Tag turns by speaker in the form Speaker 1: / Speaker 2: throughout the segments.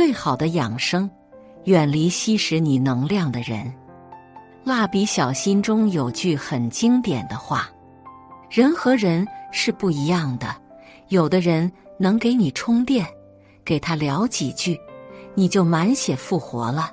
Speaker 1: 最好的养生，远离吸食你能量的人。蜡笔小新中有句很经典的话：“人和人是不一样的，有的人能给你充电，给他聊几句，你就满血复活了，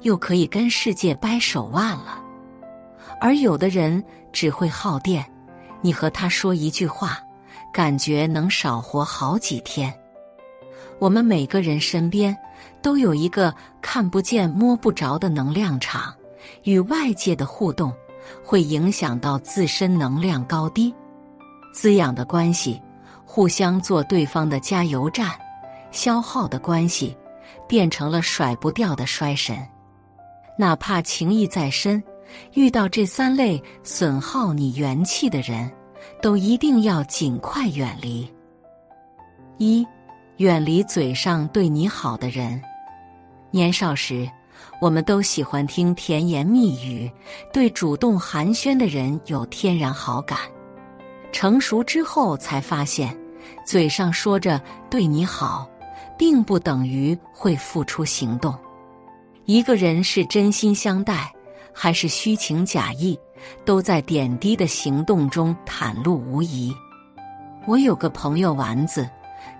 Speaker 1: 又可以跟世界掰手腕了；而有的人只会耗电，你和他说一句话，感觉能少活好几天。”我们每个人身边都有一个看不见、摸不着的能量场，与外界的互动会影响到自身能量高低。滋养的关系，互相做对方的加油站；消耗的关系，变成了甩不掉的衰神。哪怕情谊再深，遇到这三类损耗你元气的人，都一定要尽快远离。一。远离嘴上对你好的人。年少时，我们都喜欢听甜言蜜语，对主动寒暄的人有天然好感。成熟之后才发现，嘴上说着对你好，并不等于会付出行动。一个人是真心相待，还是虚情假意，都在点滴的行动中袒露无遗。我有个朋友丸子。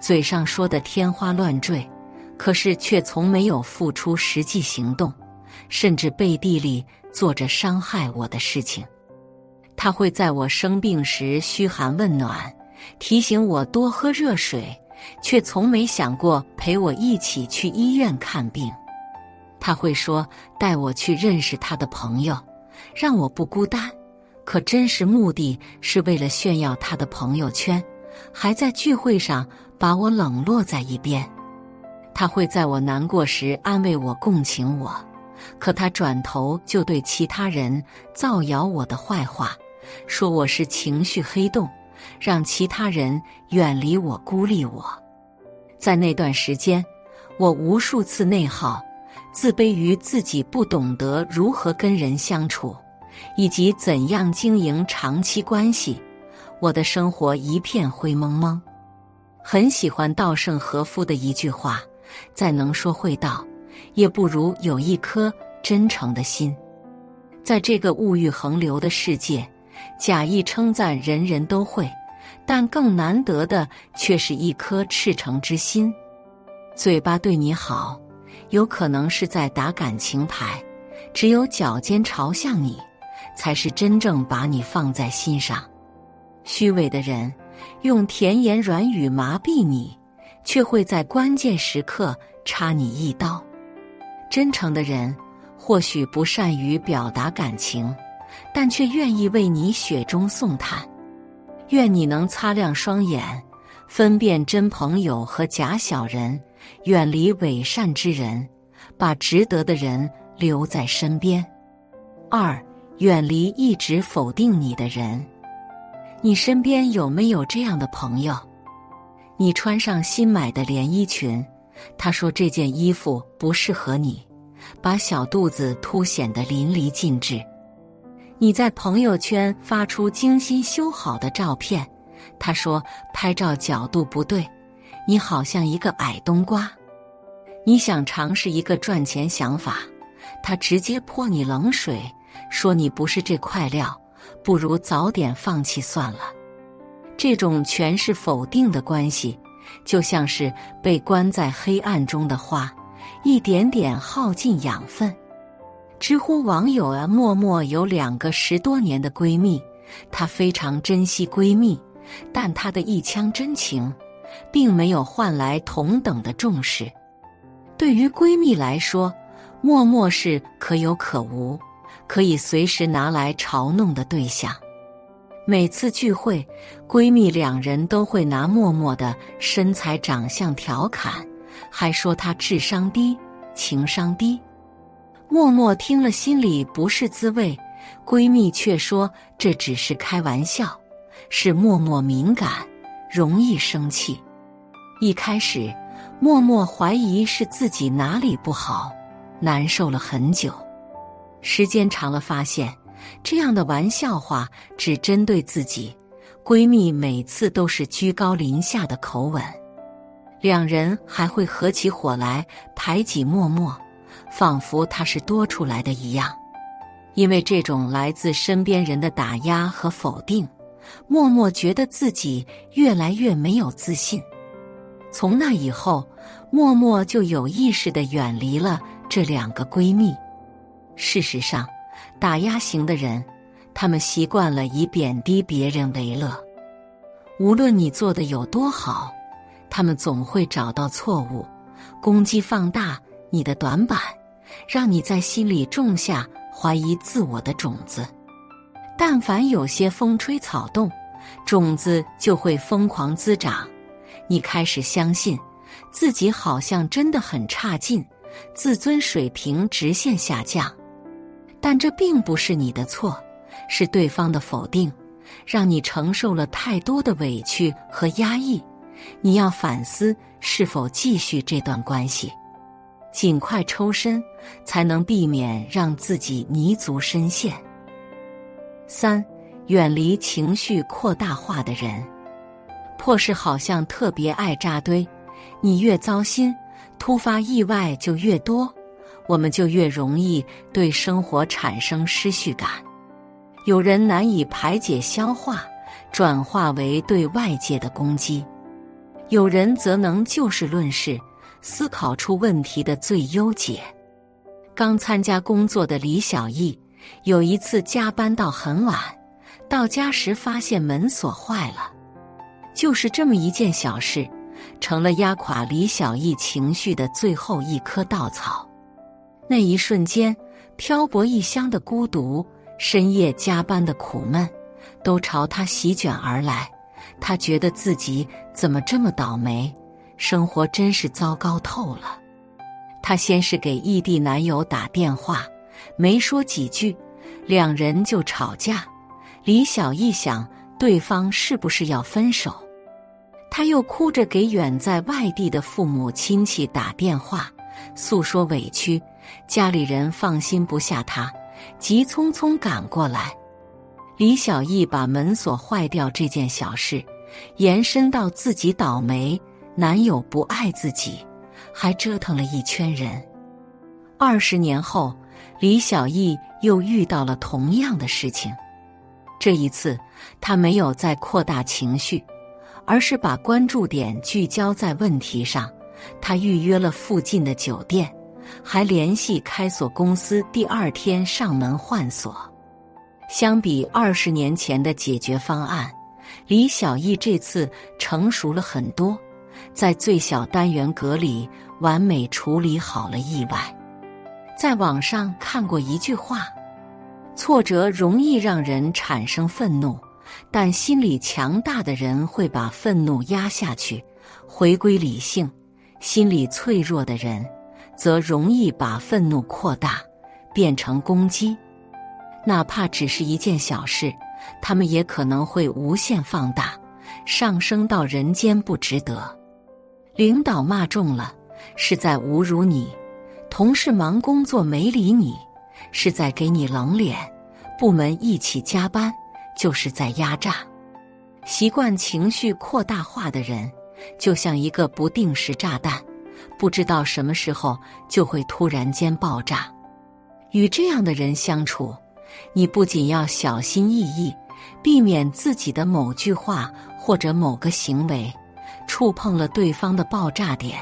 Speaker 1: 嘴上说的天花乱坠，可是却从没有付出实际行动，甚至背地里做着伤害我的事情。他会在我生病时嘘寒问暖，提醒我多喝热水，却从没想过陪我一起去医院看病。他会说带我去认识他的朋友，让我不孤单，可真实目的是为了炫耀他的朋友圈。还在聚会上把我冷落在一边，他会在我难过时安慰我、共情我，可他转头就对其他人造谣我的坏话，说我是情绪黑洞，让其他人远离我、孤立我。在那段时间，我无数次内耗，自卑于自己不懂得如何跟人相处，以及怎样经营长期关系。我的生活一片灰蒙蒙，很喜欢稻盛和夫的一句话：“再能说会道，也不如有一颗真诚的心。”在这个物欲横流的世界，假意称赞人人都会，但更难得的却是一颗赤诚之心。嘴巴对你好，有可能是在打感情牌；只有脚尖朝向你，才是真正把你放在心上。虚伪的人用甜言软语麻痹你，却会在关键时刻插你一刀；真诚的人或许不善于表达感情，但却愿意为你雪中送炭。愿你能擦亮双眼，分辨真朋友和假小人，远离伪善之人，把值得的人留在身边。二，远离一直否定你的人。你身边有没有这样的朋友？你穿上新买的连衣裙，他说这件衣服不适合你，把小肚子凸显得淋漓尽致。你在朋友圈发出精心修好的照片，他说拍照角度不对，你好像一个矮冬瓜。你想尝试一个赚钱想法，他直接泼你冷水，说你不是这块料。不如早点放弃算了。这种全是否定的关系，就像是被关在黑暗中的花，一点点耗尽养分。知乎网友啊，默默有两个十多年的闺蜜，她非常珍惜闺蜜，但她的一腔真情，并没有换来同等的重视。对于闺蜜来说，默默是可有可无。可以随时拿来嘲弄的对象。每次聚会，闺蜜两人都会拿默默的身材、长相调侃，还说她智商低、情商低。默默听了心里不是滋味，闺蜜却说这只是开玩笑，是默默敏感，容易生气。一开始，默默怀疑是自己哪里不好，难受了很久。时间长了，发现这样的玩笑话只针对自己，闺蜜每次都是居高临下的口吻。两人还会合起伙来排挤默默，仿佛他是多出来的一样。因为这种来自身边人的打压和否定，默默觉得自己越来越没有自信。从那以后，默默就有意识的远离了这两个闺蜜。事实上，打压型的人，他们习惯了以贬低别人为乐。无论你做的有多好，他们总会找到错误，攻击、放大你的短板，让你在心里种下怀疑自我的种子。但凡有些风吹草动，种子就会疯狂滋长。你开始相信，自己好像真的很差劲，自尊水平直线下降。但这并不是你的错，是对方的否定，让你承受了太多的委屈和压抑。你要反思是否继续这段关系，尽快抽身，才能避免让自己泥足深陷。三，远离情绪扩大化的人。破事好像特别爱扎堆，你越糟心，突发意外就越多，我们就越容易对生活产生失序感。有人难以排解消化，转化为对外界的攻击；有人则能就事论事，思考出问题的最优解。刚参加工作的李小艺，有一次加班到很晚，到家时发现门锁坏了。就是这么一件小事，成了压垮李小艺情绪的最后一棵稻草。那一瞬间，漂泊异乡的孤独，深夜加班的苦闷，都朝他席卷而来。他觉得自己怎么这么倒霉，生活真是糟糕透了。他先是给异地男友打电话，没说几句，两人就吵架。李小艺想，对方是不是要分手？他又哭着给远在外地的父母亲戚打电话，诉说委屈。家里人放心不下他，急匆匆赶过来。李小艺把门锁坏掉这件小事，延伸到自己倒霉，男友不爱自己，还折腾了一圈人。二十年后，李小艺又遇到了同样的事情，这一次他没有再扩大情绪。而是把关注点聚焦在问题上。他预约了附近的酒店，还联系开锁公司，第二天上门换锁。相比二十年前的解决方案，李小艺这次成熟了很多，在最小单元格里完美处理好了意外。在网上看过一句话：挫折容易让人产生愤怒。但心理强大的人会把愤怒压下去，回归理性；心理脆弱的人，则容易把愤怒扩大，变成攻击。哪怕只是一件小事，他们也可能会无限放大，上升到人间不值得。领导骂重了，是在侮辱你；同事忙工作没理你，是在给你冷脸；部门一起加班。就是在压榨，习惯情绪扩大化的人，就像一个不定时炸弹，不知道什么时候就会突然间爆炸。与这样的人相处，你不仅要小心翼翼，避免自己的某句话或者某个行为触碰了对方的爆炸点，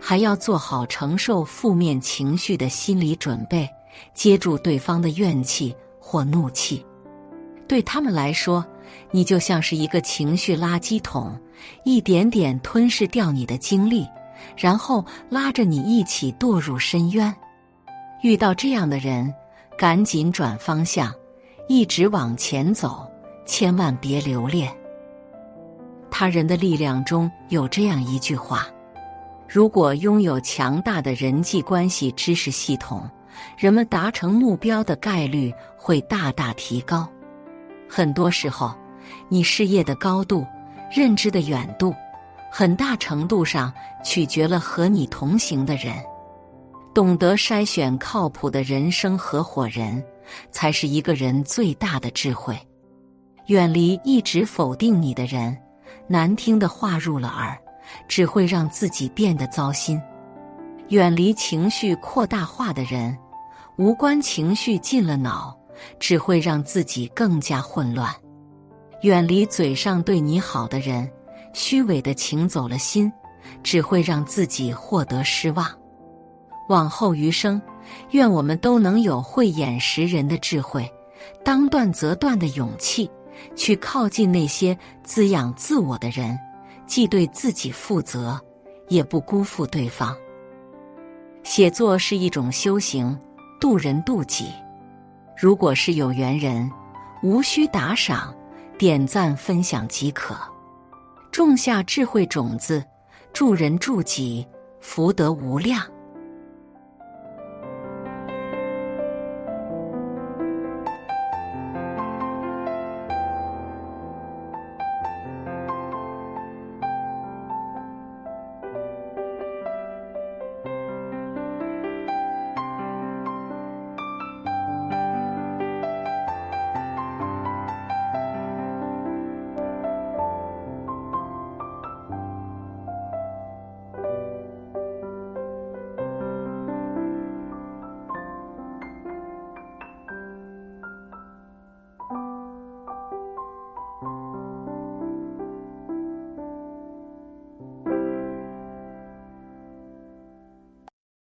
Speaker 1: 还要做好承受负面情绪的心理准备，接住对方的怨气或怒气。对他们来说，你就像是一个情绪垃圾桶，一点点吞噬掉你的精力，然后拉着你一起堕入深渊。遇到这样的人，赶紧转方向，一直往前走，千万别留恋。他人的力量中有这样一句话：如果拥有强大的人际关系知识系统，人们达成目标的概率会大大提高。很多时候，你事业的高度、认知的远度，很大程度上取决了和你同行的人。懂得筛选靠谱的人生合伙人，才是一个人最大的智慧。远离一直否定你的人，难听的话入了耳，只会让自己变得糟心。远离情绪扩大化的人，无关情绪进了脑，只会让自己更加混乱。远离嘴上对你好的人，虚伪的情走了心，只会让自己获得失望。往后余生，愿我们都能有慧眼识人的智慧，当断则断的勇气，去靠近那些滋养自我的人，既对自己负责，也不辜负对方。写作是一种修行，渡人渡己。如果是有缘人，无需打赏、点赞、分享即可，种下智慧种子，助人助己，福德无量。